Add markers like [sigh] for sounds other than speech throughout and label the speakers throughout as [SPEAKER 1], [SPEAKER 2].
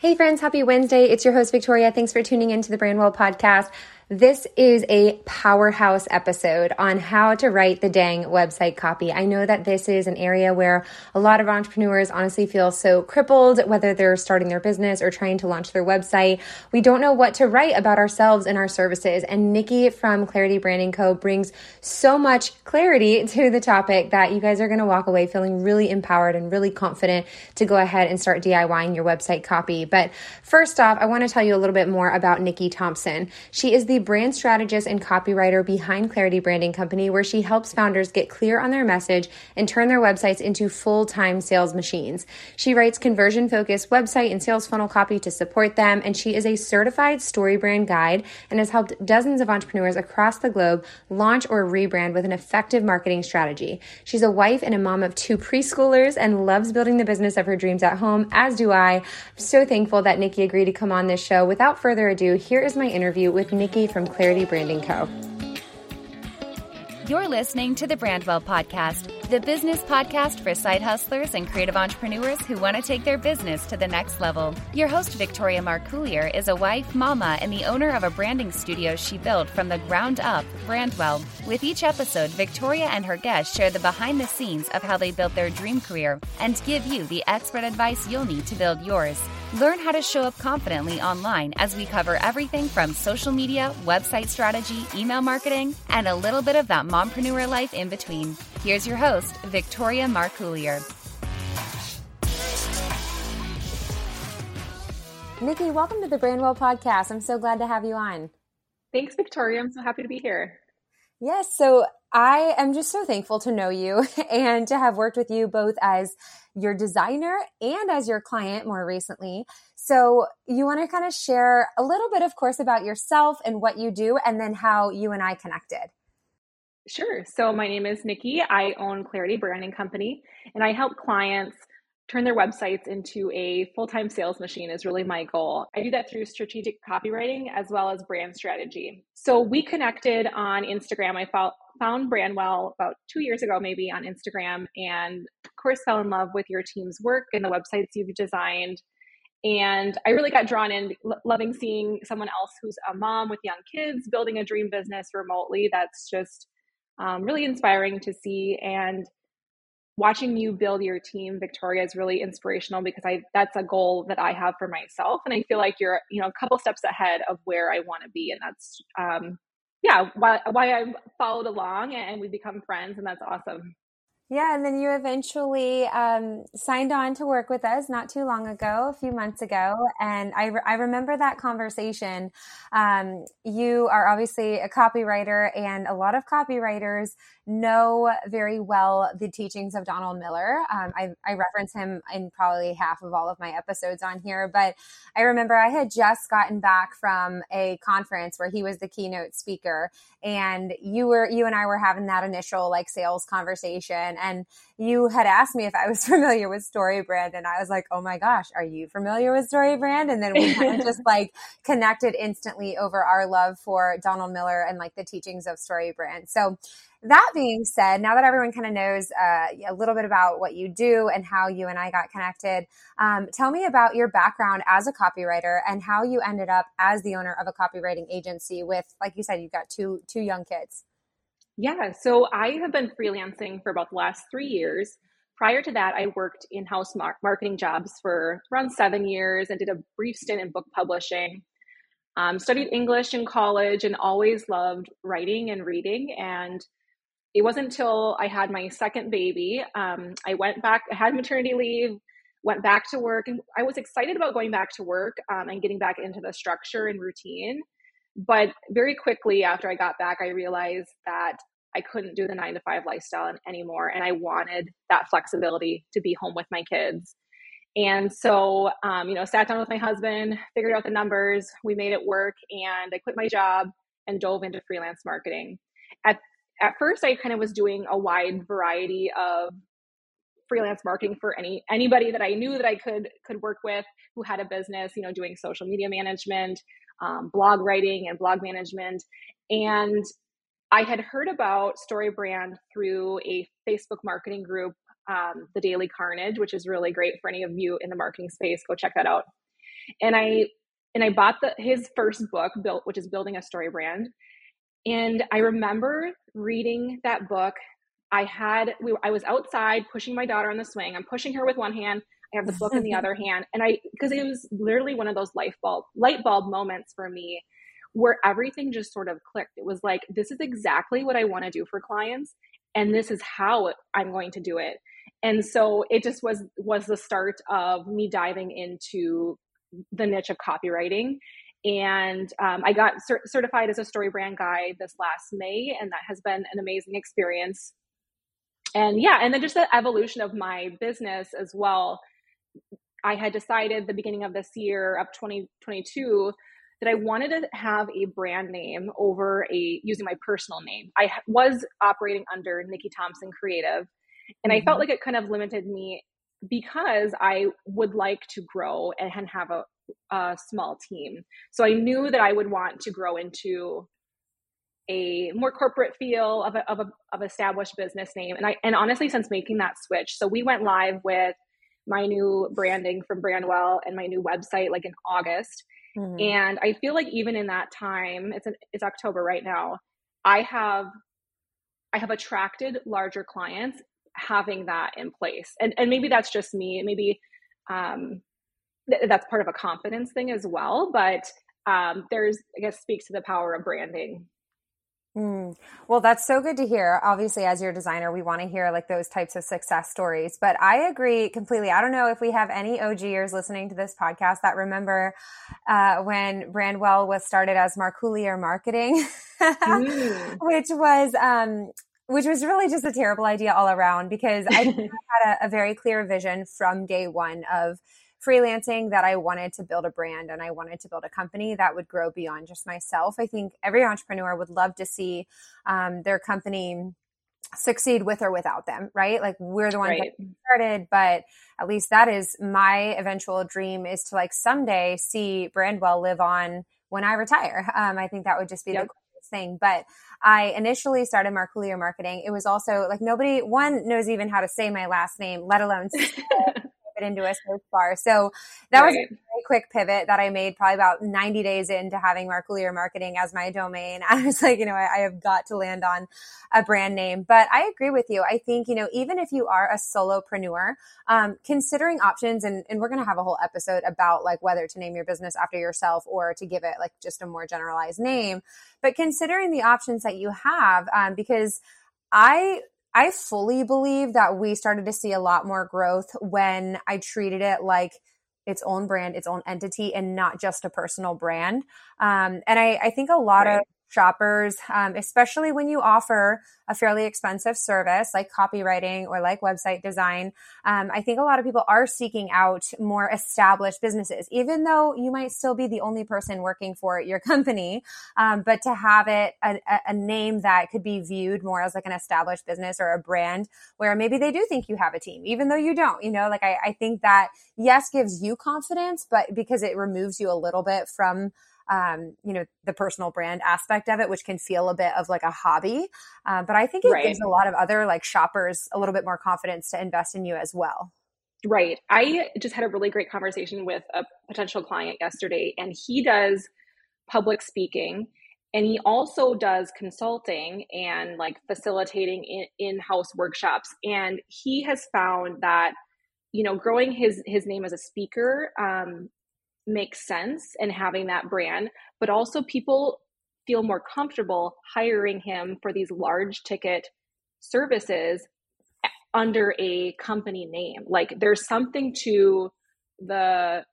[SPEAKER 1] Hey, friends, happy Wednesday. It's your host, Victoria. Thanks for tuning into the Brandwell podcast. This is a powerhouse episode on how to write the dang website copy. I know that this is an area where a lot of entrepreneurs honestly feel so crippled, whether they're starting their business or trying to launch their website. We don't know what to write about ourselves and our services. And Nikki from Clarity Branding Co. brings so much clarity [laughs] to the topic that you guys are going to walk away feeling really empowered and really confident to go ahead and start DIYing your website copy. But first off, I want to tell you a little bit more about Nikki Thompson. She is the brand strategist and copywriter behind Clarity Branding Company, where she helps founders get clear on their message and turn their websites into full time sales machines. She writes conversion focused website and sales funnel copy to support them, and she is a certified story brand guide and has helped dozens of entrepreneurs across the globe launch or rebrand with an effective marketing strategy. She's a wife and a mom of two preschoolers and loves building the business of her dreams at home, as do I. I'm so thankful that Nikki agreed to come on this show. Without further ado, here is my interview with Nikki from Clarity. Branding Co.
[SPEAKER 2] You're listening to the Brandwell Podcast, the business podcast for side hustlers and creative entrepreneurs who want to take their business to the next level. Your host, Victoria Marcoullier, is a wife, mama, and the owner of a branding studio she built from the ground up, Brandwell. With each episode, Victoria and her guests share the behind the scenes of how they built their dream career and give you the expert advice you'll need to build yours. Learn how to show up confidently online as we cover everything from social media, website strategy, email marketing, and a little bit of that mompreneur life in between. Here's your host, Victoria Marcoullier.
[SPEAKER 1] Nikki, welcome to the Brandwell podcast. I'm so glad to have you on.
[SPEAKER 3] Thanks, Victoria. I'm so happy to be here.
[SPEAKER 1] Yes, so I am just so thankful to know you [laughs] and to have worked with you both as your designer and as your client more recently. So, you want to kind of share a little bit, of course, about yourself and what you do, and then how you and I connected.
[SPEAKER 3] Sure. So, my name is Nikki. I own Clarity Branding Company, and I help clients turn their websites into a full time sales machine, is really my goal. I do that through strategic copywriting as well as brand strategy. So, we connected on Instagram. I found Brandwell about two years ago, maybe on Instagram, and of course, fell in love with your team's work and the websites you've designed. And I really got drawn in, loving seeing someone else who's a mom with young kids building a dream business remotely. That's just um, really inspiring to see. And watching you build your team, Victoria, is really inspirational because I that's a goal that I have for myself, and I feel like you're you know a couple steps ahead of where I want to be, and that's um, yeah, why why I followed along and we become friends, and that's awesome.
[SPEAKER 1] Yeah, and then you eventually um, signed on to work with us not too long ago, a few months ago. And I, re- I remember that conversation. Um, you are obviously a copywriter, and a lot of copywriters know very well the teachings of Donald Miller. Um, I, I reference him in probably half of all of my episodes on here, but I remember I had just gotten back from a conference where he was the keynote speaker, and you were you and I were having that initial like sales conversation, and you had asked me if I was [laughs] familiar with StoryBrand, and I was like, "Oh my gosh, are you familiar with StoryBrand?" And then we kind of [laughs] just like connected instantly over our love for Donald Miller and like the teachings of StoryBrand. So that being said, now that everyone kind of knows uh, a little bit about what you do and how you and I got connected, um, tell me about your background as a copywriter and how you ended up as the owner of a copywriting agency with, like you said, you've got two two young kids.
[SPEAKER 3] Yeah, so I have been freelancing for about the last three years. Prior to that, I worked in house mar- marketing jobs for around seven years and did a brief stint in book publishing. Um, studied English in college and always loved writing and reading. And it wasn't until I had my second baby, um, I went back, I had maternity leave, went back to work, and I was excited about going back to work um, and getting back into the structure and routine. But very quickly after I got back, I realized that I couldn't do the nine to five lifestyle anymore. And I wanted that flexibility to be home with my kids. And so, um, you know, sat down with my husband, figured out the numbers, we made it work, and I quit my job and dove into freelance marketing. At at first I kind of was doing a wide variety of freelance marketing for any anybody that I knew that I could could work with who had a business, you know, doing social media management, um, blog writing, and blog management. And I had heard about StoryBrand through a Facebook marketing group, um, the Daily Carnage, which is really great for any of you in the marketing space. Go check that out. And I and I bought the his first book, built which is building a story brand. And I remember reading that book. I had we, I was outside pushing my daughter on the swing. I'm pushing her with one hand. I have the book in the [laughs] other hand, and I because it was literally one of those light bulb light bulb moments for me where everything just sort of clicked. It was like this is exactly what I want to do for clients, and this is how I'm going to do it. And so it just was was the start of me diving into the niche of copywriting and um, I got cert- certified as a story brand guide this last May, and that has been an amazing experience. And yeah, and then just the evolution of my business as well. I had decided the beginning of this year of 2022 that I wanted to have a brand name over a using my personal name. I was operating under Nikki Thompson Creative, and mm-hmm. I felt mm-hmm. like it kind of limited me because I would like to grow and have a, a small team. So I knew that I would want to grow into a more corporate feel of a, of a of established business name. And I and honestly, since making that switch, so we went live with my new branding from Brandwell and my new website like in August. Mm-hmm. And I feel like even in that time, it's an, it's October right now. I have I have attracted larger clients having that in place. And and maybe that's just me. Maybe um, th- that's part of a confidence thing as well. But um, there's I guess speaks to the power of branding.
[SPEAKER 1] Mm. Well, that's so good to hear. Obviously, as your designer, we want to hear like those types of success stories. But I agree completely. I don't know if we have any OGers listening to this podcast that remember uh, when Brandwell was started as Marcoulier Marketing, mm. [laughs] which was um, which was really just a terrible idea all around because I [laughs] had a, a, very clear vision from day one of freelancing that I wanted to build a brand and I wanted to build a company that would grow beyond just myself. I think every entrepreneur would love to see um, their company succeed with or without them, right? Like we're the ones right. that started, but at least that is my eventual dream is to like someday see Brandwell live on when I retire. [laughs] Um, I think that would just be yep. the thing. But I initially started Marcoulier Marketing. It was also like nobody, one knows even how to say my last name, let alone [laughs] it into a search bar. So that right. was a very quick pivot that I made probably about 90 days into having Marcoulier Marketing as my domain. [laughs] I was like, you know, I, I, have got to land on a brand name. But I agree with you. I think, you know, even if you are a solopreneur, um, considering options, and, and we're going to have a whole episode about like whether to name your business after yourself or to give it like just a more generalized name, but considering the options that you have, um, because I I fully believe that we started to see a lot more growth when I treated it like its own brand, its own entity, and not just a personal brand. Um, and I, I, think a lot right. of shoppers, um, especially when you offer a fairly expensive service like copywriting or like website design. Um, I think a lot of people are seeking out more established businesses, even though you might still be the only person working for your [laughs] company. Um, but to have it a, a, name that could be viewed more as like an established business or a brand where maybe they do think you have a team, even though you don't, you know, like I, I think that yes, gives you confidence, but because it removes you a little bit from um, you know, the personal brand aspect of it, which can feel a bit of like a hobby. Uh, but I think it right. gives a lot of other like shoppers a little bit more confidence to invest in you as well.
[SPEAKER 3] Right. I just had a really great conversation with a potential client yesterday, and he does public speaking and he also does consulting and like facilitating in house workshops. And he has found that you know growing his his name as a speaker um, makes sense and having that brand, but also people feel more comfortable hiring him for these large ticket services under a company name. Like there's something to the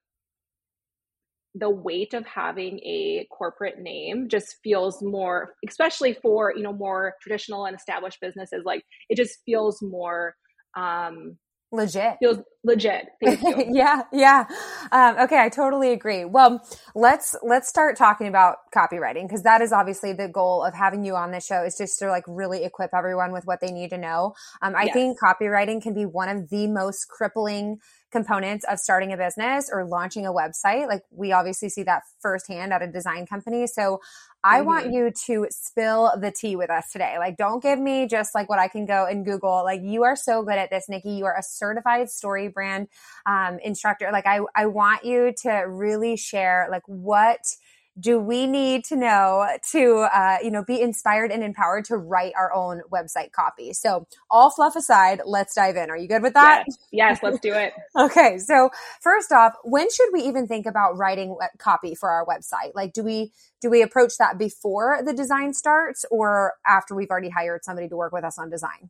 [SPEAKER 3] the weight of having a corporate name just feels more especially for you know more traditional and established businesses like it just feels more um
[SPEAKER 1] legit.
[SPEAKER 3] Feels legit. [laughs]
[SPEAKER 1] Yeah yeah. Um, okay i totally agree. Well let's let's start talking about copywriting because that is obviously the goal of having you on this show is just to like really equip everyone with what they need to know. Um, i yes. think copywriting can be one of the most crippling components of starting a business or launching a website. Like we obviously see that firsthand at a design company. So I mm-hmm. want you to spill the tea with us today. Like, don't give me just like what I can go and Google. Like, you are so good at this, Nikki. You are a certified story brand um, instructor. Like, I, I want you to really share like what do we need to know to uh, you know be inspired and empowered to write our own website copy? So all fluff aside let's dive in. Are you good with that?
[SPEAKER 3] Yes, yes let's do it. [laughs]
[SPEAKER 1] Okay. So first off when should we even think about writing copy for our website? Like do we do we approach that before the design starts or after we've already hired somebody to work with us on design?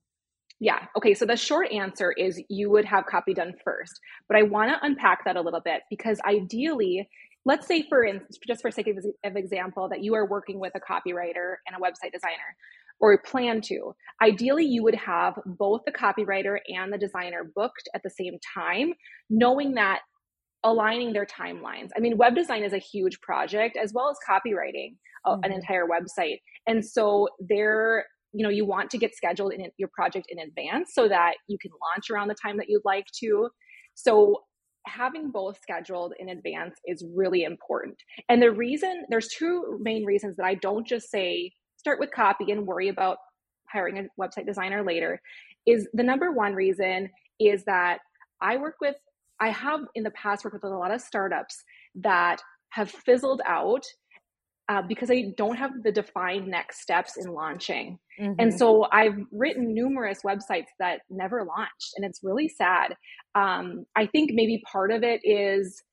[SPEAKER 3] Yeah. Okay. So the short answer is you would have copy done first. But I want to unpack that a little bit because ideally, let's say for instance, just for sake of, of example, that you are working with a copywriter and a website designer or plan to. Ideally, you would have both the copywriter and the designer booked at the same time, knowing that aligning their timelines. I mean, web design is a huge project as well as copywriting mm-hmm. an entire website. And so there you know you want to get scheduled in your project in advance so that you can launch around the time that you'd like to so having both scheduled in advance is really important. And the reason there's two main reasons that I don't just say start with copy and worry about hiring a website designer later is the number one reason is that I work with I have in the past worked with a lot of startups that have fizzled out uh, because I don't have the defined next steps in launching. Mm-hmm. And so I've written numerous websites that never launched, and it's really sad. Um, I think maybe part of it is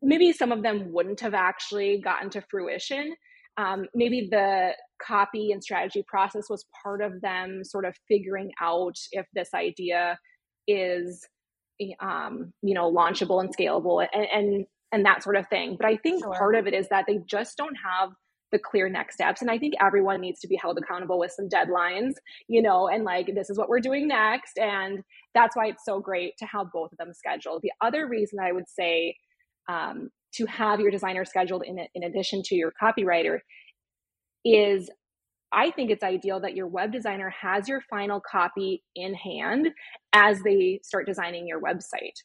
[SPEAKER 3] maybe some of them wouldn't have actually gotten to fruition. Um, maybe the copy and strategy process was part of them sort of figuring out if this idea is um, you know launchable and scalable and, and and that sort of thing. But I think sure. part of it is that they just don't have the clear next steps. And I think everyone needs to be held accountable with some deadlines, you know, and like, this is what we're doing next. And that's why it's so great to have both of them scheduled. The other reason I would say um, to have your designer scheduled in, in addition to your copywriter is I think it's ideal that your web designer has your final copy in hand as they start designing your website.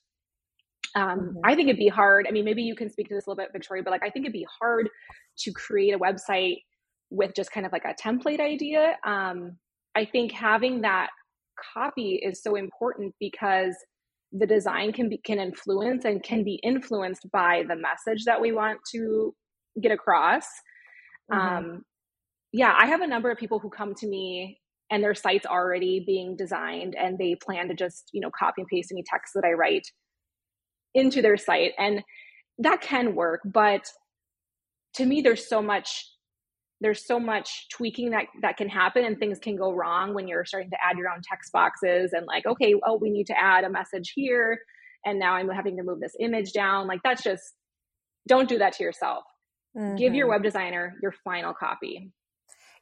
[SPEAKER 3] Um, mm-hmm. I think it'd be hard. I mean, maybe you can speak to this a little bit, Victoria, but like I think it'd be hard to create a website with just kind of like a template idea. Um, I think having that copy is so important because the design can be can influence and can be influenced by the message that we want to get across. Mm-hmm. Um, yeah, I have a number of people who come to me and their site's already being designed and they plan to just you know copy and paste any text that I write into their site and that can work but to me there's so much there's so much tweaking that that can happen and things can go wrong when you're starting to add your own text boxes and like okay oh we need to add a message here and now i'm having to move this image down like that's just don't do that to yourself mm-hmm. give your mm-hmm. web designer your final copy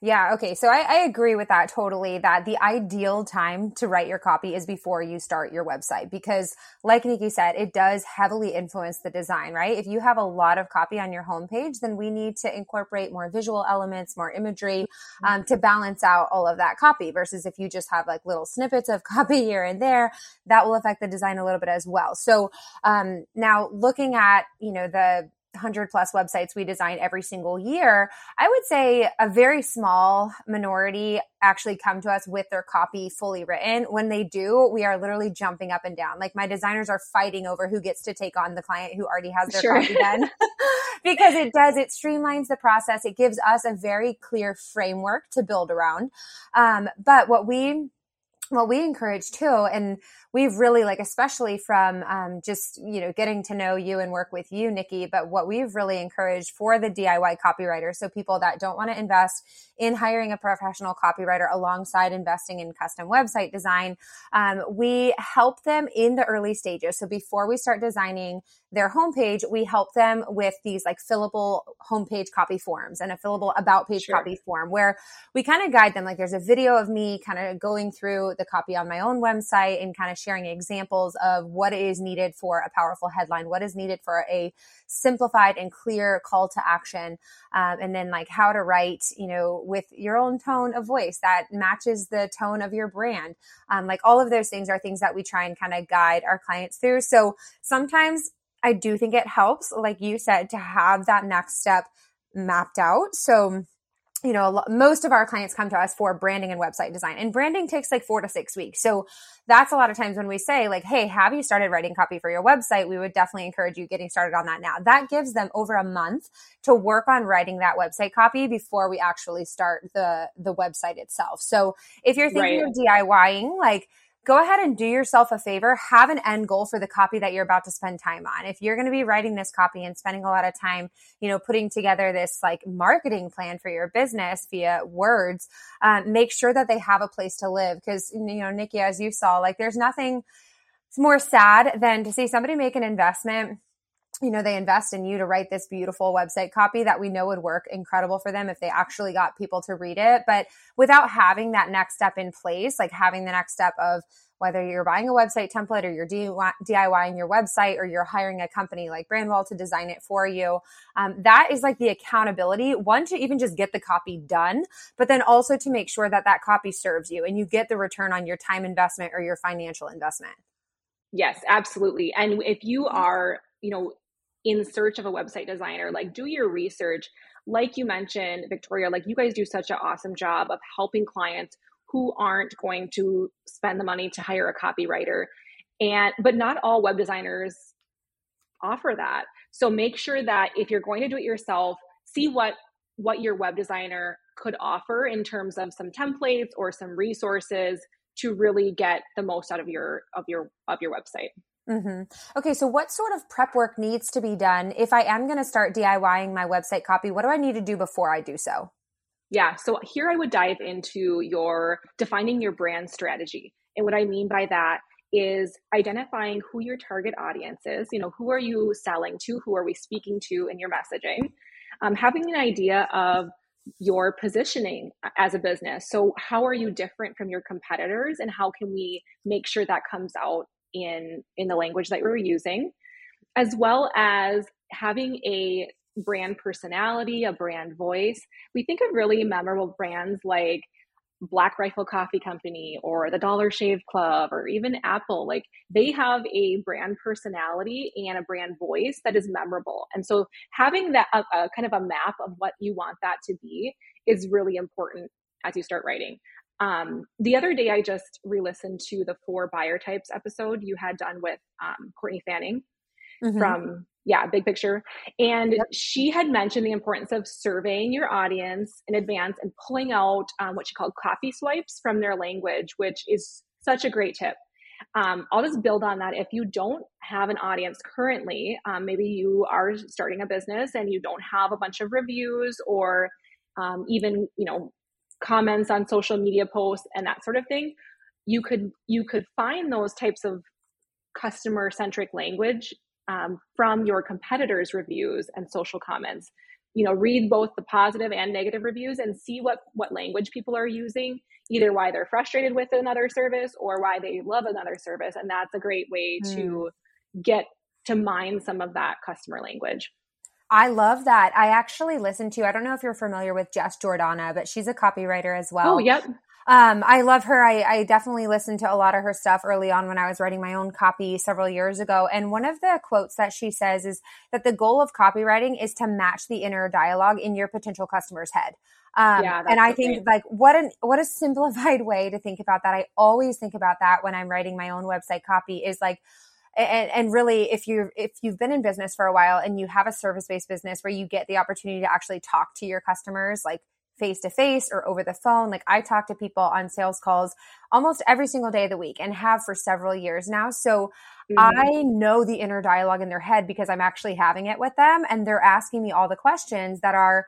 [SPEAKER 1] yeah. Okay. So I, I, agree with that totally that the ideal time to write your copy is before you start your website because, like Nikki said, it does heavily influence the design, right? If you have a lot of copy on your homepage, then we need to incorporate more visual elements, more imagery mm-hmm. um, to balance out all of that copy versus if you just have like little snippets of [laughs] copy here and there, that will affect the design a little bit as well. So um, now looking at, you know, the 100 plus websites we design every single year, I would say a very small minority actually come to us with their copy fully written. When they do, we are literally jumping up and down. Like my designers are fighting over who gets to take on the client who already has their sure. copy done [laughs] because it does, it streamlines the process. It gives us a very clear framework to build around. Um, but what we what we encourage too and we've really like especially from um, just you know getting to know you and work with you nikki but what we've really encouraged for the diy copywriter so people that don't want to invest in hiring a professional copywriter alongside investing in custom website design um, we help them in the early stages so before we start designing their homepage we help them with these like fillable homepage copy forms and a fillable about page sure. copy form where we kind of guide them like there's a video of me kind of going through the copy on my own website and kind of sharing examples of what is needed for a powerful headline, what is needed for a simplified and clear call to action, um, and then like how to write, you know, with your own tone of voice that matches the tone of your brand. Um, like all of those things are things that we try and kind of guide our clients through. So sometimes I do think it helps, like you said, to have that next step mapped out. So you know, most of our clients come to us for branding and website design, and branding takes like four to six weeks. So that's a lot of times when we say, like, hey, have you started writing copy for your website? We would definitely encourage you getting started on that now. That gives them over a month to work on writing that website copy before we actually start the the website itself. So if you're thinking right. of DIYing, like, go ahead and do yourself a favor. Have an end goal for the copy that you're about to spend time on. If you're going to be writing this copy and spending a lot of time, you know, putting together this like marketing plan for your business via words, um, make sure that they have a place to live. Cause, you know, Nikki, as you saw, like there's nothing more sad than to see somebody make an investment you know, they invest in you to write this beautiful website copy that we know would work incredible for them if they actually got people to read it. But without having that next step in place, like having the next step of whether you're buying a website template or you're DIYing your website or you're hiring a company like Brandwell to design it for you, um, that is like the accountability. One, to even just get the copy done, but then also to make sure that that copy serves you and you get the return on your time investment or your financial investment.
[SPEAKER 3] Yes, absolutely. And if you are, you know, in search of a website designer, like do your research. Like you mentioned, Victoria, like you guys do such an awesome job of helping clients who aren't going to spend the money to hire a copywriter. And but not all web designers offer that. So make sure that if you're going to do it yourself, see what what your web designer could offer in terms of some templates or some resources to really get the most out of your of your of your website.
[SPEAKER 1] Mm-hmm. Okay, so what sort of prep work needs to be done if I am going to start DIYing my website copy? What do I need to do before I do so?
[SPEAKER 3] Yeah, so here I would dive into your defining your brand strategy. And what I mean by that is identifying who your target audience is. You know, who are you selling to? Who are we speaking to in your messaging? Um, having an idea of your positioning as a business. So, how are you different from your competitors, and how can we make sure that comes out in in the language that we're using as well as having a brand personality a brand voice. We think of really memorable brands like black rifle coffee company or the dollar shave club or even apple. Like they have a brand personality and a brand voice that is memorable. And so having that kind of a map of what you want that to be is really important as you start writing um, the other day, I just re listened to the four buyer types episode you had done with um, Courtney Fanning mm-hmm. from, yeah, Big Picture. And yep. she had mentioned the importance of surveying your audience in advance and pulling out um, what she called copy swipes from their language, which is such a great tip. Um, I'll just build on that. If you don't have an audience currently, um, maybe you are starting a business and you don't have a bunch of reviews or um, even you know comments on social media posts and that sort of thing you could you could find those types of customer centric language um, from your competitors reviews and social comments you know read both the positive and negative reviews and see what what language people are using either why they're frustrated with another service or why they love another service and that's a great way mm. to get to mine some of that customer language
[SPEAKER 1] I love that. I actually listened to, I don't know if you're familiar with Jess Jordana, but she's a copywriter as well.
[SPEAKER 3] Oh, yep.
[SPEAKER 1] Um, I love her. I, I definitely listened to a lot of her stuff early on when I was writing my own copy several years ago. And one of the quotes that she says is that the goal of copywriting is to match the inner dialogue in your potential customer's head. Um, yeah, and I think like what an what a simplified [laughs] way to think about that. I always think about that when I'm writing my own website copy is like and, and really if you if you've been in business for a while and you have a service based business where you get the opportunity to actually talk to your customers like face to face or over the phone. Like I talk to people on sales calls almost every single day of the week and have for several years now. So mm-hmm. I know the inner dialogue in their head because I'm actually having it with them and they're asking me all the questions that are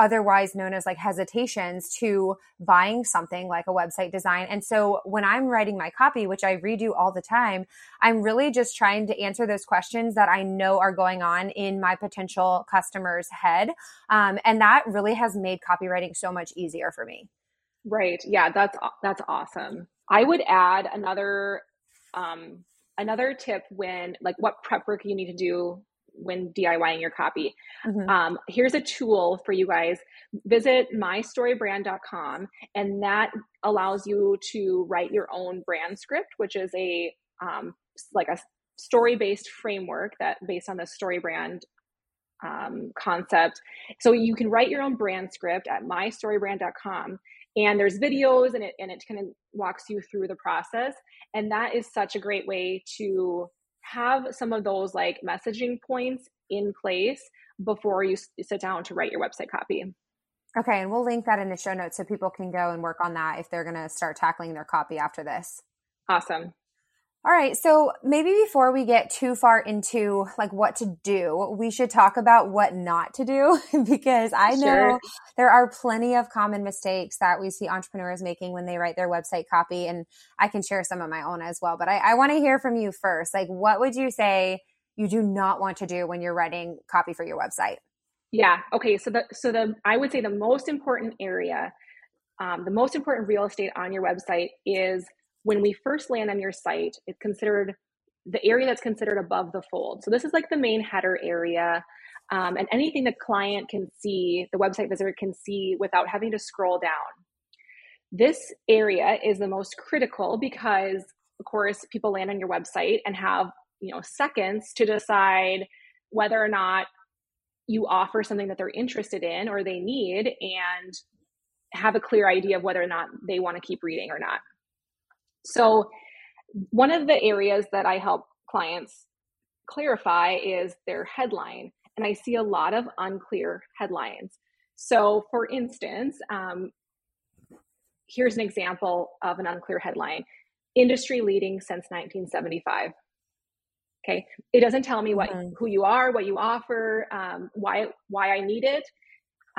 [SPEAKER 1] otherwise known as like hesitations to buying something like a website design. And so when I'm writing my copy, which I redo all the time, I'm really just trying to answer those questions that I know are going on in my potential customer's head. Um, and that really has made copywriting so much easier for me.
[SPEAKER 3] Right. Yeah, that's that's awesome. I would add another Um, another tip when like what prep work you need to do when DIYing your copy. Mm-hmm. Um, here's a tool for you guys. Visit mystorybrand.com, and that allows you to write your own brand script, which is a um, like a story based framework that based on the StoryBrand um, concept. So you can write your own brand script at mystorybrand.com and there's videos and it and it kind of walks you through the process and that is such a great way to have some of those like messaging points in place before you sit down to write your website copy.
[SPEAKER 1] Okay and we'll link that in the show notes so people can go and work on that if they're going to start tackling their copy after this.
[SPEAKER 3] Awesome
[SPEAKER 1] all right. So maybe before we get too far into like what to do, we should talk about what not to do [laughs] because I know sure. there are plenty of common mistakes that we see entrepreneurs making when they write their website copy. And I can share some of my own as well. But I, I want to hear from you first. Like, what would you say you do not want to do when you're writing copy for your website?
[SPEAKER 3] Yeah. Okay. So the, so the, I would say the most important area, um, the most important real estate on your website is when we first land on your site, it's considered the area that's considered above the fold. So this is like the main header area. Um, and anything the client can see, the website visitor can see without having to scroll down. This area is the most critical because, of course, people land on your website and have you know seconds to decide whether or not you offer something that they're interested in or they need and have a clear idea of whether or not they want to keep reading or not. So, one of the areas that I help clients clarify is their headline. And I see a lot of unclear headlines. So, for instance, um, here's an example of an unclear headline industry leading since 1975 okay it doesn't tell me what mm-hmm. who you are what you offer um, why why i need it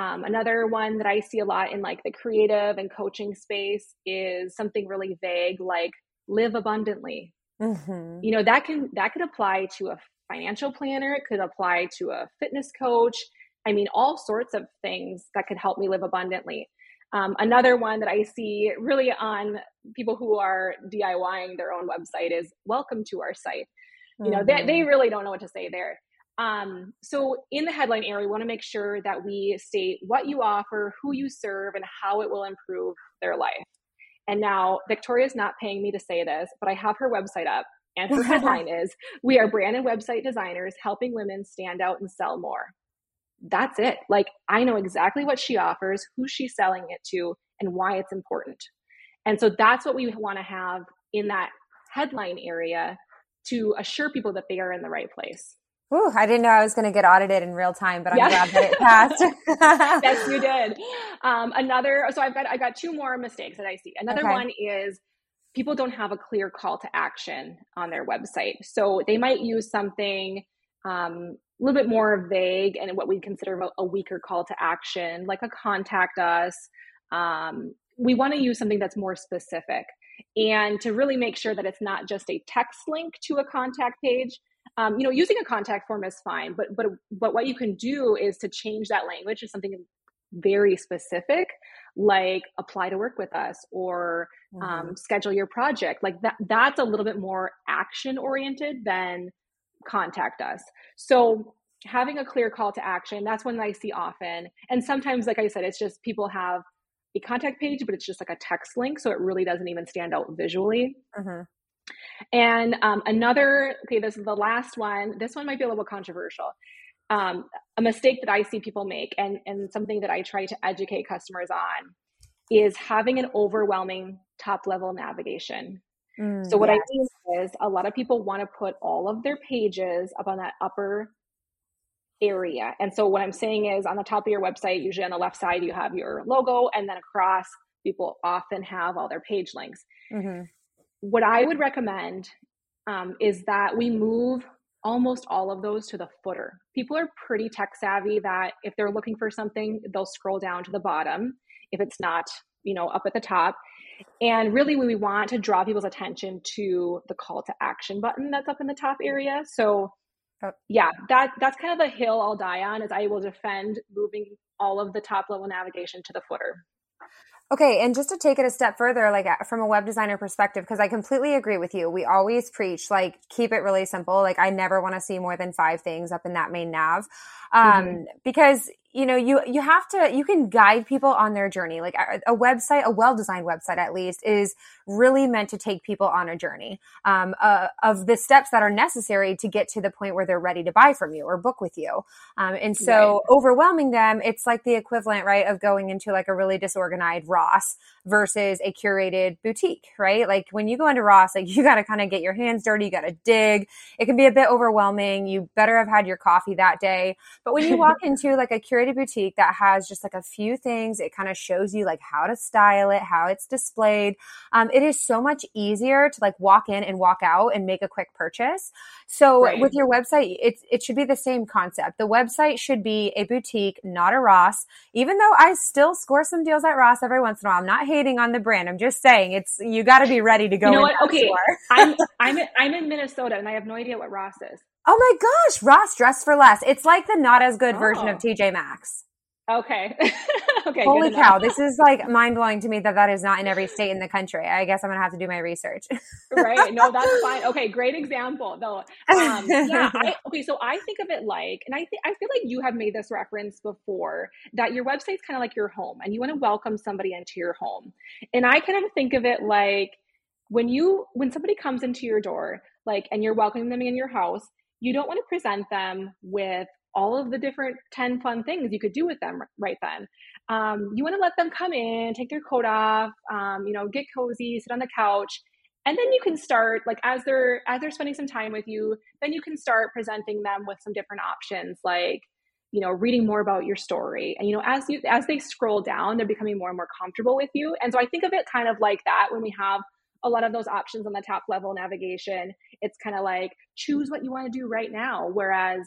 [SPEAKER 3] um, another one that I see a lot in like the creative and coaching space is something really vague like live abundantly. Mm-hmm. You know, that can that could apply to a financial planner, it could apply to a fitness coach. I mean, all sorts of things that could help me live abundantly. Um, another one that I see really on people who are DIYing their own website is welcome to our site. You know, mm-hmm. they, they mm-hmm. really don't know what to say there. Um, so in the headline area, we want to make sure that we state what you offer, who you serve, and how it will improve their life. And now Victoria's not paying me to say this, but I have her website up. And her [laughs] headline is We are brand and website designers helping women stand out and sell more. That's it. Like, I know exactly what she offers, who she's selling it to, and why it's important. And so that's what we want to have in that headline area to assure people that they are in the right place.
[SPEAKER 1] Ooh, I didn't know I was going to get audited in real time, but I'm yeah. glad that it passed. [laughs]
[SPEAKER 3] yes, you did. Um, another, so I've got I got two more mistakes that I see. Another okay. one is people don't have a clear call to action on their website, so they might use something um, a little bit more vague and what we consider a weaker call to action, like a contact us. Um, we want to use something that's more specific, and to really make sure that it's not just a text link to a contact page um, you know using a contact form is fine but but but what you can do is to change that language to something very specific like apply to work with us or um, mm-hmm. um, schedule your project like that that's a little bit more action oriented than contact us so having a clear call to action that's one that i see often and sometimes like i said it's just people have a contact page but it's just like a text link so it really doesn't even stand out visually mm-hmm. And um, another, okay, this is the last one. This one might be a little controversial. Um, a mistake that I see people make, and, and something that I try to educate customers on, is having an overwhelming top level navigation. Mm, so, what yes. I mean is, a lot of people want to put all of their pages up on that upper area. And so, what I'm saying is, on the top of your website, usually on the left side, you have your logo, and then across, people often have all their page links. Mm-hmm what I would recommend um, is that we move almost all of those to the footer. People are pretty tech savvy that if they're looking for something, they'll scroll down to the bottom if it's not, you know, up at the top. And really, we want to draw people's attention to the call to action button that's up in the top area. So, oh. yeah, that that's kind of the hill I'll die on. Is I will defend moving all of the top level navigation to the footer.
[SPEAKER 1] Okay, and just to take it a step further, like uh, from a web designer perspective, because I completely agree with you. We always preach like keep it really simple. Like I never want to see more than five things up in that main nav, um, mm-hmm. because you know you you have to you can guide people on their journey. Like a, a website a well-designed website at least is really meant to take people on a journey um, uh, of the steps that are necessary to get to the point where they're ready to buy from you or book with you. Um, and so right. overwhelming them it's like the equivalent right of going into like a really disorganized ross versus a curated boutique right? Like when you go into ross like [laughs] you got to kind of get your hands dirty you got to dig. It can be a bit overwhelming. You better have had your coffee that day but when you walk into like a curated boutique that has just like a few things. It kind of shows you like how to style it, how it's displayed. Um, it is so much easier to like walk in and walk out and make a quick purchase. So right. with your website, it, it should be the same concept. The website should be a boutique, not a Ross, even though I still score some deals at Ross every once in a while. I'm not hating on the brand. I'm just saying it's, you got to be ready to go.
[SPEAKER 3] You know what? Okay. I'm, [laughs] I'm, I'm in Minnesota and I have no idea what Ross is.
[SPEAKER 1] Oh my gosh, Ross Dress for Less. It's like the not as good oh. version of oh. TJ Maxx.
[SPEAKER 3] Okay. [laughs] okay.
[SPEAKER 1] Holy cow. This is like mind blowing to me that that is not in every state in the country. I guess I'm going to have to do my research.
[SPEAKER 3] right. No, [laughs] that's fine. Okay. Great example though. Um, yeah. I, [laughs] okay. So I think of it like, and I think, I feel like you have made this reference before that your website's kind of like your home and you want to welcome somebody into your home. And I kind of think of it like when you, when somebody comes into your door, like, and you're welcoming them in your house, you don't want to present them with all of the different 10 fun things you could do with them right then. Um, you want to let them come in, take their coat off, um, you know, get cozy, sit on the couch. And then you can start like as they're as they're spending some time with you, then you can start presenting them with some different options like you know reading more about your story and you know as you as they scroll down they're becoming more and more comfortable with you and so i think of it kind of like that when we have a lot of those options on the top level navigation. It's kind of like choose what you want to do right now whereas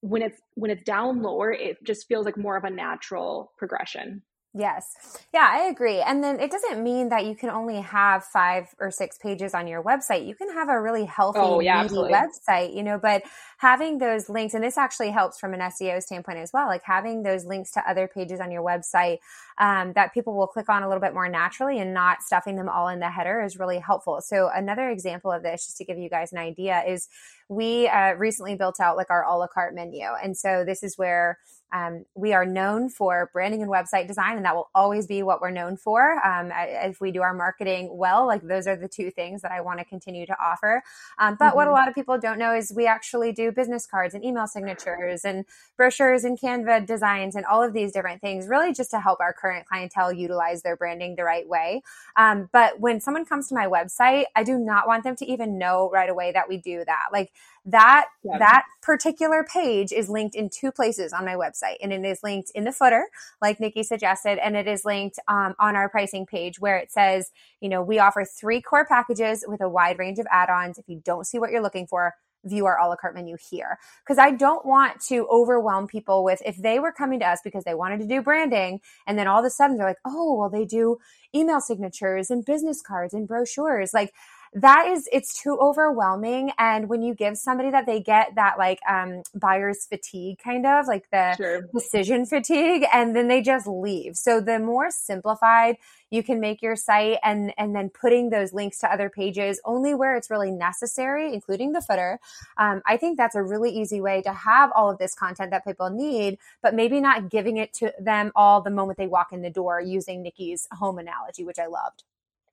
[SPEAKER 3] when it's when it's down lower it just feels like more of a natural progression
[SPEAKER 1] Yes. Yeah, I agree. And then it doesn't mean that you can only have five or six pages on your website. You can have a really healthy, oh, yeah, website, you know, but having those links, and this actually helps from an SEO standpoint as well, like having those links to other pages on your website um, that people will click on a little bit more naturally and not stuffing them all in the header is really helpful. So another example of this, just to give you guys an idea, is we uh, recently built out like our a la carte menu. And so this is where um, we are known for branding and website design, and that will always be what we're known for. Um, if we do our marketing well, like those are the two things that I want to continue to offer. Um, but mm-hmm. what a mm-hmm. lot of people don't know is we actually do business cards and email signatures and brochures and Canva designs and all of these different things, really just to help our current clientele utilize their branding the right way. Um, but when someone comes to my website, I do not want them to even know right away that we do that. Like that yeah. that particular page is linked in two places on my website and it is linked in the footer like nikki suggested and it is linked um, on our pricing page where it says you know we offer three core packages with a wide range of add-ons if you don't see what you're looking for view our a la carte menu here because I don't want to overwhelm people with if they were coming to us because they wanted to do branding and then all of a sudden they're like, oh, well, they do email signatures and business cards and brochures. Like that is it's too overwhelming. And when you give somebody that they get that like um buyer's fatigue kind of like the sure. decision fatigue and then they just leave. So the more simplified you can make your site and and then putting those links to other pages only where it's really necessary including the footer um, i think that's a really easy way to have all of this content that people need but maybe not giving it to them all the moment they walk in the door using nikki's home analogy which i loved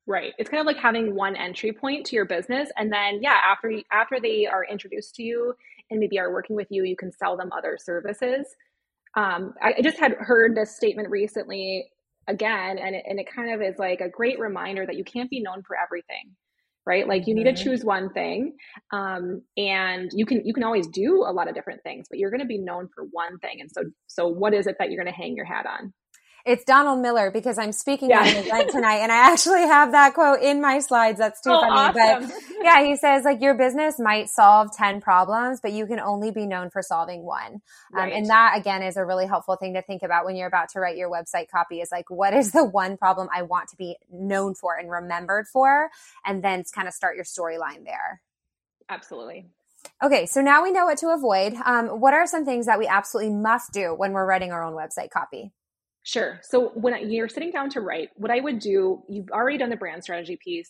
[SPEAKER 3] Right. It's kind of like having one entry point to your business and then yeah, after after they are introduced to you and maybe are working with you, you can sell them other services. Um, I, I just had heard this statement recently again and it, and it kind of is like a great reminder that you can't be known for everything right like you need to mm-hmm. choose one thing um, and you can you can always do a lot of different things but you're going to be known for one thing and so so what is it that you're going to hang your hat on
[SPEAKER 1] it's Donald Miller because I'm speaking yeah. at an event tonight and I actually have that quote in my slides. That's too oh, funny. Awesome. But [laughs] yeah, he says like your business might solve 10 problems, but you can only be known for solving one. Right. Um, and that again is a really helpful thing to think about when you're about to write your website copy is like, what is the one problem I want to be known for and remembered for? And then kind of start your storyline there.
[SPEAKER 3] Absolutely.
[SPEAKER 1] Okay, so now we know what to avoid. Um, what are some things that we absolutely must do when we're writing our own website copy?
[SPEAKER 3] Sure. So when you're sitting down to write, what I would do, you've already done the brand strategy piece,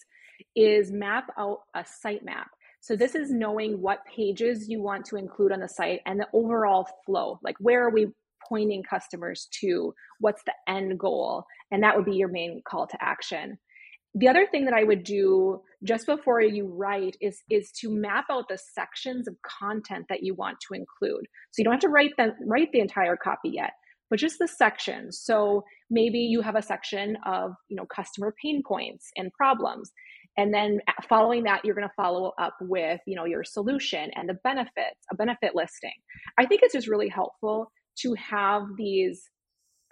[SPEAKER 3] is map out a site map. So this is knowing what pages you want to include on the site and the overall flow. Like where are we pointing customers to? What's the end goal? And that would be your main call to action. The other thing that I would do just before you write is is to map out the sections of content that you want to include. So you don't have to write the write the entire copy yet, but just the sections. So maybe you have a section of, you know, customer pain points and problems. And then following that, you're going to follow up with, you know, your solution and the benefits, a benefit listing. I think it's just really helpful to have these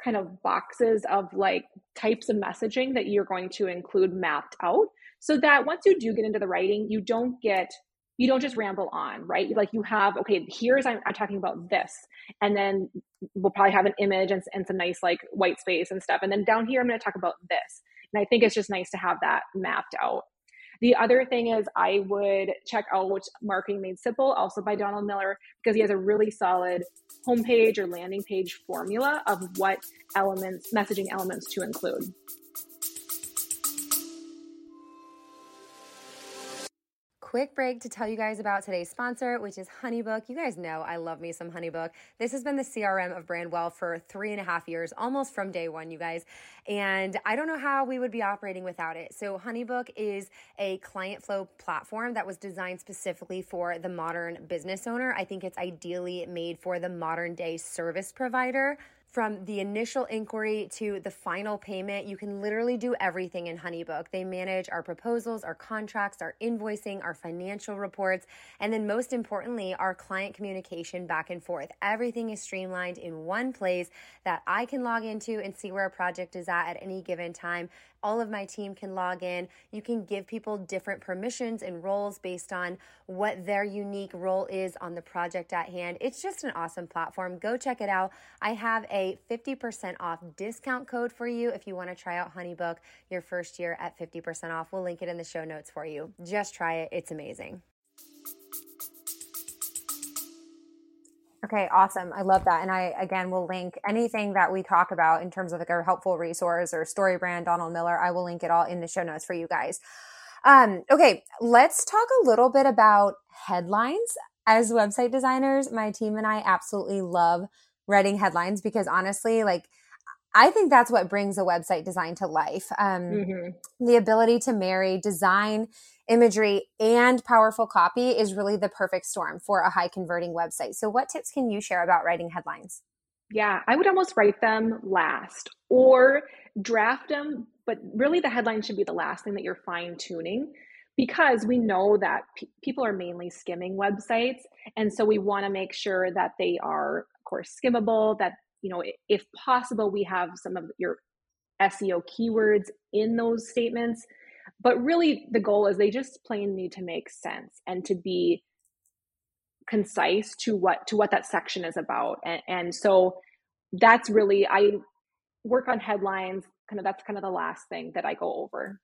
[SPEAKER 3] kind of boxes of like types of messaging that you're going to include mapped out so that once you do get into the writing, you don't get you don't just ramble on, right? Like you have, okay, here's I'm, I'm talking about this, and then we'll probably have an image and, and some nice like white space and stuff, and then down here I'm going to talk about this. And I think it's just nice to have that mapped out. The other thing is I would check out Marketing Made Simple, also by Donald Miller, because he has a really solid homepage or landing page formula of what elements, messaging elements to include.
[SPEAKER 1] Quick break to tell you guys about today's sponsor, which is Honeybook. You guys know I love me some Honeybook. This has been the CRM of Brandwell for three and a half years, almost from day one, you guys. And I don't know how we would be operating without it. So, Honeybook is a client flow platform that was designed specifically for the modern business owner. I think it's ideally made for the modern day service provider from the initial inquiry to the final payment, you can literally do everything in Honeybook. They manage our proposals, our contracts, our invoicing, our financial reports, and then most importantly, our client communication back and forth. Everything is streamlined in one place that I can log into and see where a project is at at any given time all of my team can log in. You can give people different permissions and roles based on what their unique role is on the project at hand. It's just an awesome platform. Go check it out. I have a 50% off discount code for you if you want to try out Honeybook your first year at 50% off. We'll link it in the show notes for you. Just try it, it's amazing. Okay, awesome. I love that. And I, again, will link anything that we talk about in terms of like a helpful resource or story brand, Donald Miller. I will link it all in the show notes for you guys. Um, okay, let's talk a little bit about headlines. As website designers, my team and I absolutely love writing headlines because honestly, like, I think that's what brings a website design to life. Um, mm-hmm. The ability to marry design imagery and powerful copy is really the perfect storm for a high converting website. So, what tips can you share about writing headlines?
[SPEAKER 3] Yeah, I would almost write them last or draft them, but really the headline should be the last thing that you're fine tuning because we know that people are mainly skimming websites. And so we want to make sure that they are, of course, skimmable, that, you know, if possible, we have some of your SEO keywords in those statements but really the goal is they just plain need to make sense and to be concise to what to what that section is about and, and so that's really i work on headlines kind of that's kind of the last thing that i go over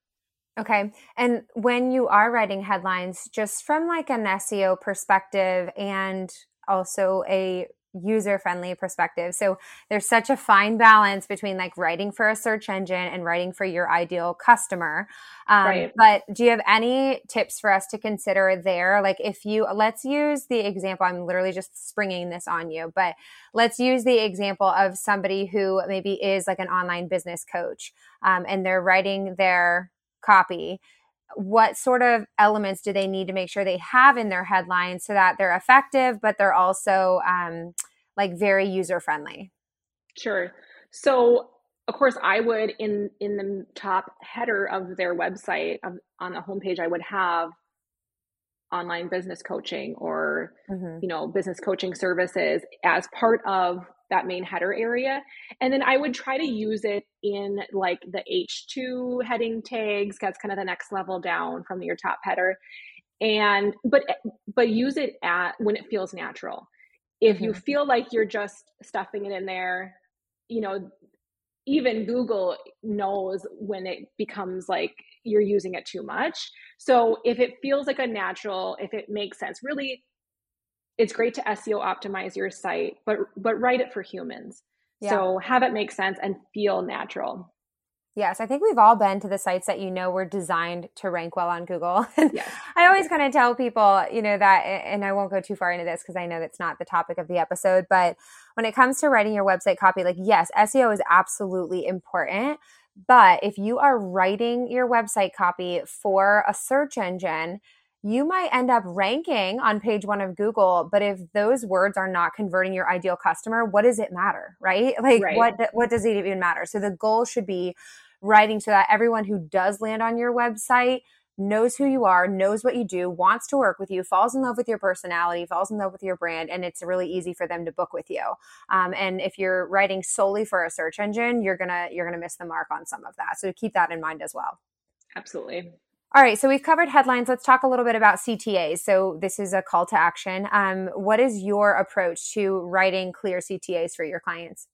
[SPEAKER 1] Okay. And when you are writing headlines, just from like an SEO perspective and also a user friendly perspective. So there's such a fine balance between like writing for a search engine and writing for your ideal customer. Um, right. But do you have any tips for us to consider there? Like if you, let's use the example, I'm literally just springing this on you, but let's use the example of somebody who maybe is like an online business coach um, and they're writing their copy what sort of elements do they need to make sure they have in their headlines so that they're effective, but they're also um, like very user friendly?
[SPEAKER 3] Sure. So, of course, I would in in the top header of their website of, on the homepage, I would have online business coaching or mm-hmm. you know business coaching services as part of that main header area. And then I would try to use it in like the H2 heading tags. That's kind of the next level down from your top header. And but but use it at when it feels natural. If mm-hmm. you feel like you're just stuffing it in there, you know, even Google knows when it becomes like you're using it too much. So if it feels like a natural, if it makes sense, really it's great to SEO optimize your site, but but write it for humans. Yeah. So have it make sense and feel natural.
[SPEAKER 1] Yes, I think we've all been to the sites that you know were designed to rank well on Google. [laughs]
[SPEAKER 3] yes.
[SPEAKER 1] I always kind of tell people, you know, that, and I won't go too far into this because I know that's not the topic of the episode, but when it comes to writing your website copy, like, yes, SEO is absolutely important. But if you are writing your website copy for a search engine, you might end up ranking on page one of Google, but if those words are not converting your ideal customer, what does it matter, right? [laughs] Like right. what what does it even matter? So the goal should be writing so that everyone who does land on your website knows who you are, knows what you do, wants to work with you, falls in love with your personality, falls in love with your brand, and it's really easy for them to book with you. Um, and if you're writing solely for a search engine, you're gonna you're gonna miss the mark on some of that. So keep that in mind as well.
[SPEAKER 3] Absolutely.
[SPEAKER 1] All right, so we've covered headlines. Let's talk a little bit about CTAs. So this is a call to action. Um, what is your approach to writing clear CTAs for your clients?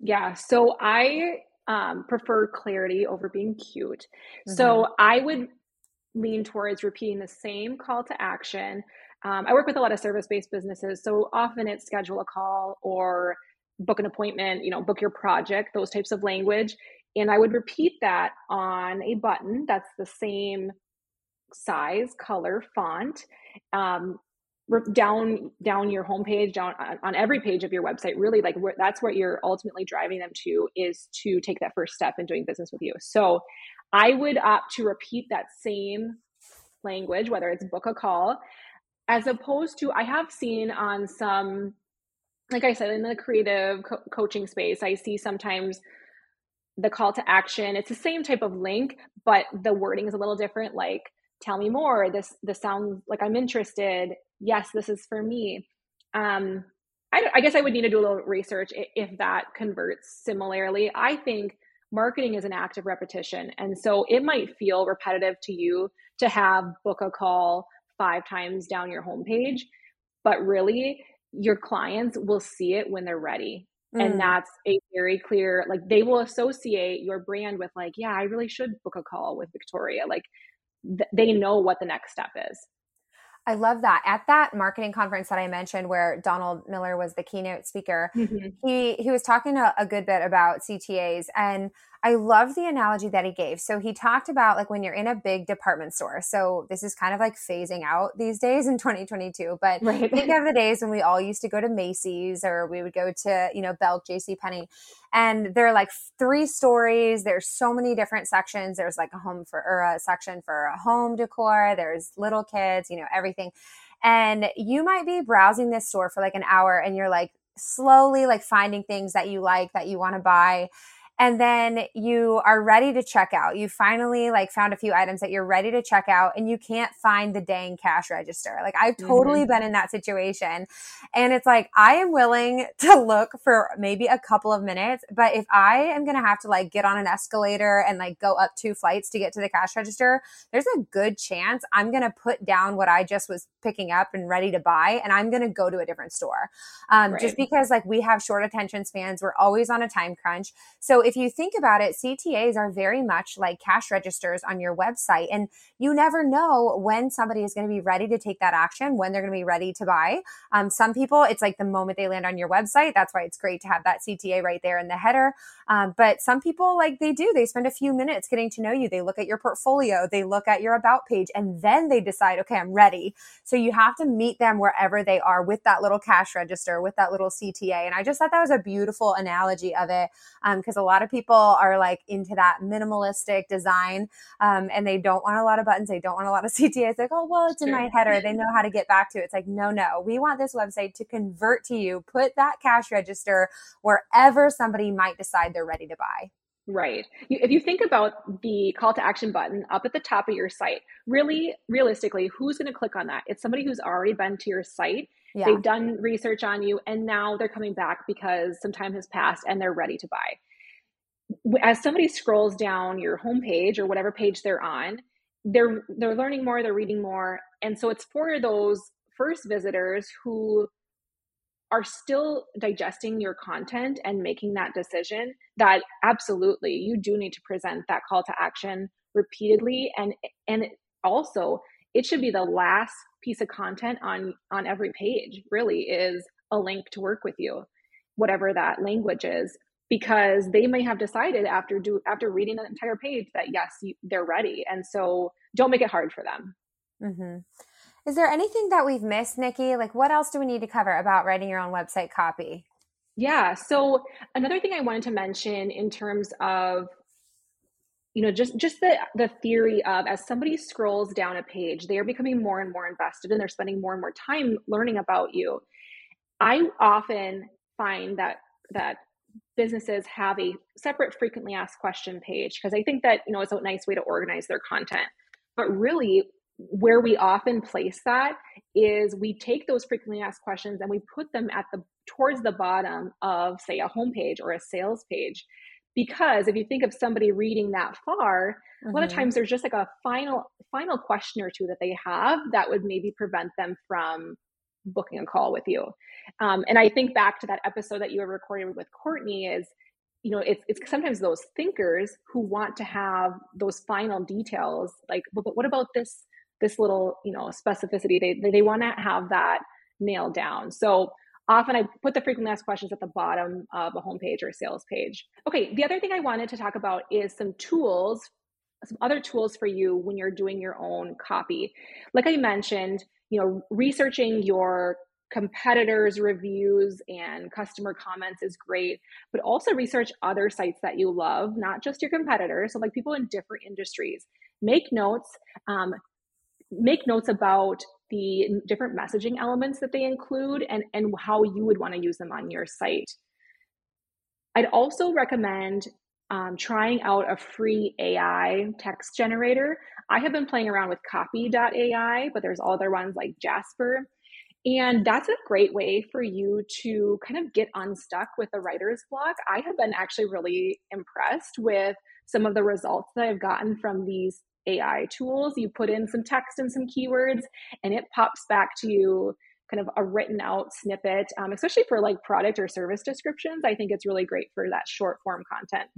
[SPEAKER 3] Yeah, so I um, prefer clarity over being cute. Mm-hmm. So I would lean towards repeating the same call to action. Um, I work with a lot of service based businesses, so often it's schedule a call or book an appointment, you know, book your project, those types of language. And I would repeat that on a button that's the same size, color, font. Um, down down your homepage down on, on every page of your website really like where, that's what you're ultimately driving them to is to take that first step in doing business with you so i would opt to repeat that same language whether it's book a call as opposed to i have seen on some like i said in the creative co- coaching space i see sometimes the call to action. It's the same type of link but the wording is a little different. Like tell me more. This this sounds like i'm interested. Yes this is for me. Um I, I guess i would need to do a little research if that converts similarly. I think marketing is an act of repetition and so it might feel repetitive to you to have book a call five times down your homepage but really your clients will see it when they're ready Mm. And that's a very clear, like they will associate your brand with, like, yeah, I really should book a call with Victoria. Like th- they know what the next step is.
[SPEAKER 1] I love that. At that marketing conference that I mentioned where Donald Miller was the keynote speaker, mm-hmm. he he was talking a, a good bit about CTAs and I love the analogy that he gave. So he talked about like when you're in a big department store. So this is kind of like phasing out these days in [laughs] 2022. But right. think of the days when we all used to go to Macy's or we would go to, you know, Belk, JC Penney. And there are like three stories. There's so many different sections. There's like a home for or a section for a home decor. There's little kids, you know, everything. And you might be browsing this store for like an hour and you're like slowly like finding things that you like that you want to buy and then you are ready to check out. You finally like found a few items that you're ready to check out and you can't find the dang cash register. Like I've totally mm-hmm. been in that situation. And it's like I am willing [laughs] to look for maybe a couple of minutes, but if I am going to have to like get on an escalator and like go up two flights to get to the cash register, there's a good chance I'm going to put down what I just was picking up and ready to buy and I'm going to go to a different store. Um, right. just because like we have short attention spans, we're always on a time crunch. So if you think about it, CTAs are very much like cash registers on your website. And you never know when somebody is going to be ready to take that action, when they're going to be ready to buy. Um, some people, it's like the moment they land on your website. That's why it's great to have that CTA right there in the header. Um, but some people, like they do, they spend a few minutes getting to know you. They look at your portfolio, they look at your about page, and then they decide, okay, I'm ready. So you have to meet them wherever they are with that little cash register, with that little CTA. And I just thought that was a beautiful analogy of it because um, a lot lot of people are like into that minimalistic design um, and they don't want a lot of buttons. They don't want a lot of [laughs] CTAs. Like, oh, well, it's in my header. They know how to get back to it. It's like, no, no, we want this website to convert to you, put that cash register wherever somebody might decide they're ready to buy.
[SPEAKER 3] Right. If you think about the call to action button up at the top of your site, really realistically, who's going to click on that? It's somebody who's already been to your site. Yeah. They've done research on you and now they're coming back because some time has passed and they're ready to buy as somebody scrolls down your homepage or whatever page they're on, they're they're learning more, they're reading more, and so it's for those first visitors who are still digesting your content and making that decision that absolutely you do need to present that call to action repeatedly. And and also it should be the last piece of content on on every page really is a link to work with you whatever that language is because they may have decided after do after reading the entire page that yes you, they're ready and so don't make it hard for them.
[SPEAKER 1] Mm-hmm. is there anything that we've missed nikki? Like what else do we need to cover about writing your own website copy?
[SPEAKER 3] Yeah so another thing i wanted to mention in terms of you know just just the the theory of as somebody scrolls down a page they are becoming more and more invested and they're spending more and more time learning about you. I often find that that businesses have a separate frequently asked question page because I think that you know it's a nice way to organize their content. But really, where we often place that is we take those frequently asked questions and we put them at the towards the bottom of say a homepage or a sales page because if you think of somebody reading that far mm-hmm. a lot of mm-hmm. times there's just like a final final question or two that they have that would maybe prevent them from booking a call with you. Um, and I think back to that episode that you were recording with Courtney is, you know, it's, it's sometimes those thinkers who want to have those final details, like, but, but what about this, this little, you know, specificity? They, they, they want to have that nailed down. So often I put the frequently asked questions at the bottom of a homepage or a sales page. Okay, the other thing I wanted to talk about is some tools, some other tools for you when you're doing your own copy. Like I mentioned, you know, researching your competitors' reviews and customer comments is great, but also research other sites that you love, not just your competitors. So, like people in different industries, make notes. Um, make notes about the different messaging elements that they include and, and how you would want to use them on your site. I'd also recommend um, trying out a free AI text generator. I have been playing around with copy.ai, but there's other ones like Jasper. And that's a great way for you to kind of get unstuck with the writer's block. I have been actually really impressed with some of the results that I've gotten from these AI tools. You put in some text and some keywords, and it pops back to you kind of a written out snippet, um, especially for like product or service descriptions. I think it's really great for that short form content.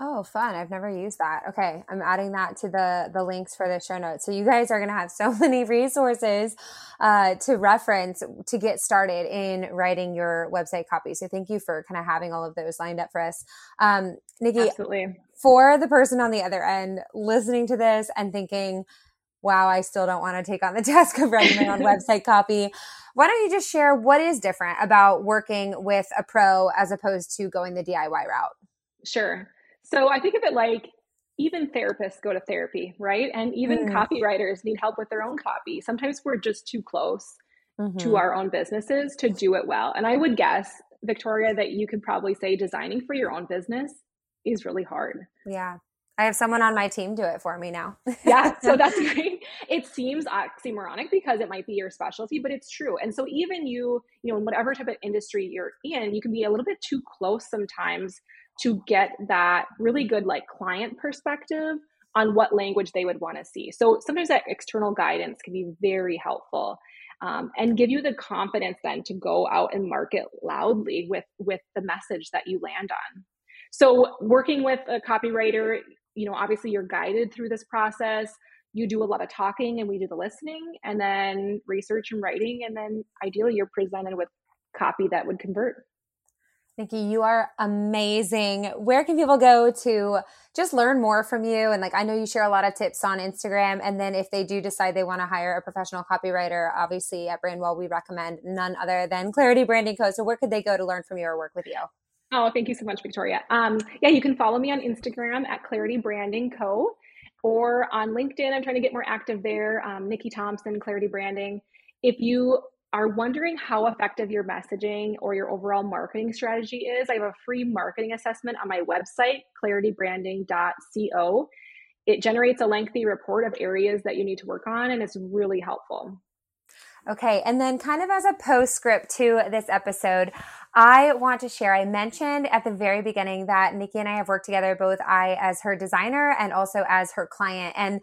[SPEAKER 1] Oh, fun. I've never used that. Okay. I'm adding that to the, the links for the show notes. So you guys are going to have so [laughs] many resources uh, to reference to get started in writing your website copy. So thank you for kind of having all of those lined up for us. Um, Nikki,
[SPEAKER 3] Absolutely.
[SPEAKER 1] for the person on the other end listening to this and thinking, wow, I still don't want to take on the [laughs] task of writing my own [laughs] website copy. Why don't you just share what is different about working with a pro as opposed to going the DIY route?
[SPEAKER 3] Sure. So I think of it like even therapists go to therapy, right? And even mm. copywriters need help with their own copy. Sometimes we're just too close mm-hmm. to our own businesses to do it well. And I would guess, Victoria, that you could probably say designing for your own business is really hard.
[SPEAKER 1] Yeah. I have someone on my team do it for me now.
[SPEAKER 3] yeah, [laughs] so that's great. It seems oxymoronic because it might be your specialty, but it's true. And so even you, you know, in whatever type of industry you're in, you can be a little bit too close sometimes to get that really good like client perspective on what language they would want to see. So sometimes that external guidance can be very helpful. Um, and give you the confidence then to go out and market loudly with with the message that you land on so working with a copywriter you know obviously you're guided through this process you do a lot of talking and we do the listening and then research and writing and then ideally you're presented with copy that would convert
[SPEAKER 1] Nikki, you are amazing. Where can people go to just learn more from you? And like, I know you share a lot of tips on Instagram. And then if they do decide they want to hire a professional copywriter, obviously at Brandwell, we recommend none other than Clarity Branding Co. So where could they go to learn from you or work with you?
[SPEAKER 3] Oh, thank you so much, Victoria. Um, yeah, you can follow me on Instagram at Clarity Branding Co. or on LinkedIn. I'm trying to get more active there. Um, Nikki Thompson, Clarity Branding. If you are wondering how effective your messaging or your overall marketing strategy is, I have a free marketing assessment on my website, claritybranding.co. It generates a lengthy report of areas that you need to work on, and it's really helpful.
[SPEAKER 1] Okay, and then kind of as a postscript to this episode, I want to share. I mentioned at the very beginning that Nikki and I have worked together, both I as her designer and also as her client. And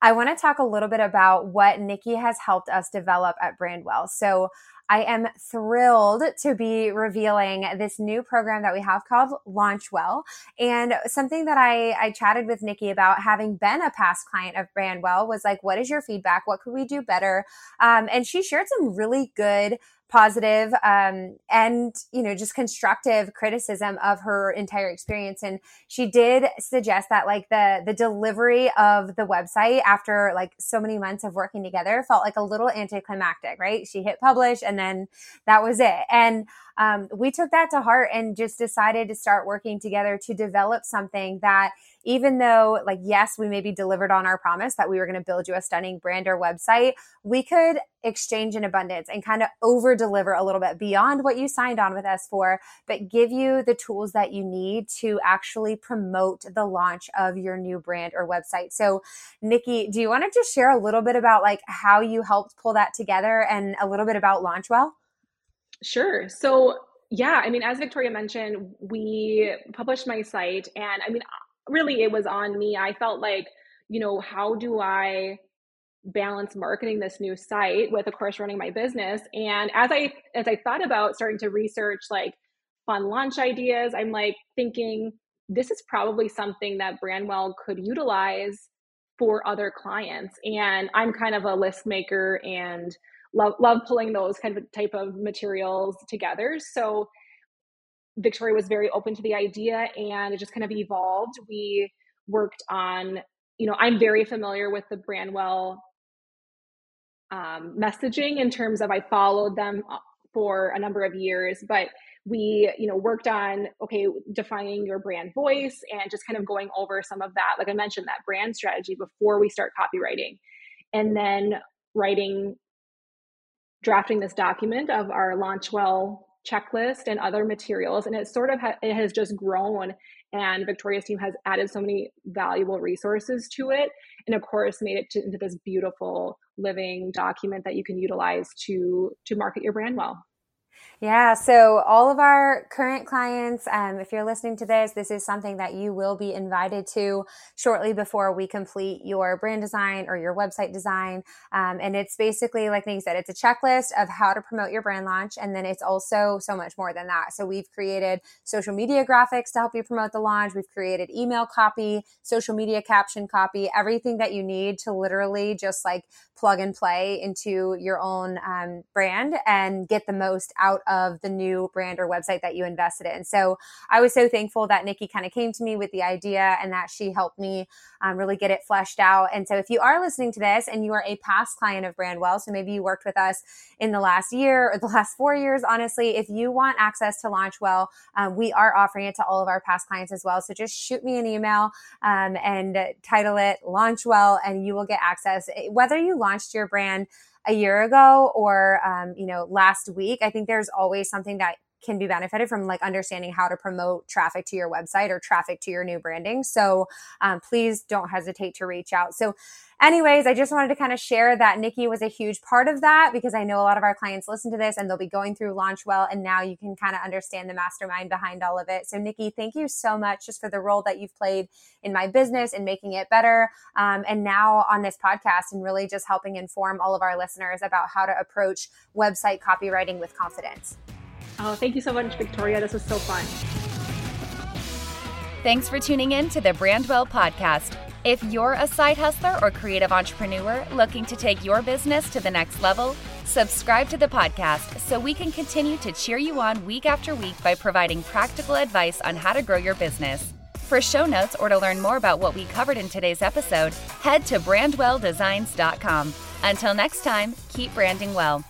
[SPEAKER 1] I want to talk a little bit about what Nikki has helped us develop at Brandwell. So I am thrilled to be revealing this new program that we have called Launch Well. And something that I, I chatted with Nikki about having been a past client of Brandwell was like, what is your feedback? What could we do better? Um, and she shared some really good positive um, and you know just constructive criticism of her entire experience. And she did suggest that like the the delivery of the website after like so many months of working together felt like a little anticlimactic right? She hit publish and then that was it. And um, we took that to heart and just decided to start working together to develop something that even though like yes we maybe delivered on our promise that we were going to build you a stunning brand or website we could exchange in abundance and kind of over deliver a little bit beyond what you signed on with us for but give you the tools that you need to actually promote the launch of your new brand or website. So nikki do you want to just share a little bit about like how you helped pull that together and a little bit about launchwell
[SPEAKER 3] Sure. So, yeah, I mean, as Victoria mentioned, we published my site, and I mean, really, it was on me. I felt like, you know, how do I balance marketing this new site with, of course, running my business? And as I as I thought about starting to research like fun launch ideas, I'm like thinking this is probably something that Brandwell could utilize for other clients. And I'm kind of a list maker and love love pulling those kind of type of materials together. So Victoria was very open to the idea and it just kind of evolved. We worked on, you know, I'm very familiar with the Brandwell um, messaging in terms of I followed them uh, for a number of years, but we, you know, worked on, okay, defining your brand voice and just kind of going over some of that. Like I mentioned, that brand strategy before we start copywriting. And then writing drafting this document of our Launchwell checklist and other materials and it sort of ha- it has just grown and victoria's team has added so many valuable resources to it and of course made it to, into this beautiful living document that you can utilize to to market your brand well
[SPEAKER 1] yeah, so all of our current clients, um, if you're listening to this, this is something that you will be invited to shortly before we complete your brand design or your website design. Um, and it's basically, like Nikki said, it's a checklist of how to promote your brand launch. And then it's also so much more than that. So we've created social media graphics to help you promote the launch. We've created email copy, social media caption copy, everything that you need to literally just like plug and play into your own um, brand and get the most out of the new brand or website that you invested in. So I was so thankful that Nikki kind of came to me with the idea and that she helped me um, really get it fleshed out. And so if you are listening to this and you are a past client of Brandwell, so maybe you worked with us in the last year or the [laughs] last four years, honestly, if you want access to Launchwell, um, we are offering it to all of our past clients as well. So just shoot me an email um, and title it Launchwell and you will get access. Whether you launched your brand a year ago or um, you know last week i think there's always something that can be benefited from like understanding how to promote traffic to your website or traffic to your new branding. So um, please don't hesitate to reach out. So anyways, I just wanted to kind of share that Nikki was a huge part of that because I know a lot of our clients listen to this and they'll be going through Launchwell and now you can kind of understand the mastermind behind all of it. So Nikki, thank you so much just for the role that you've played in my business and making it better. Um, and now on this podcast and really just helping inform all of our listeners about how to approach website copywriting with confidence.
[SPEAKER 3] Oh, thank you so much, Victoria. This was so fun.
[SPEAKER 2] Thanks for tuning in to the Brandwell podcast. If you're a side hustler or creative entrepreneur looking to take your business to the next level, subscribe to the podcast so we can continue to cheer you on week after week by providing practical advice on how to grow your business. For show notes or to learn more about what we covered in today's episode, head to brandwelldesigns.com. Until next time, keep branding well.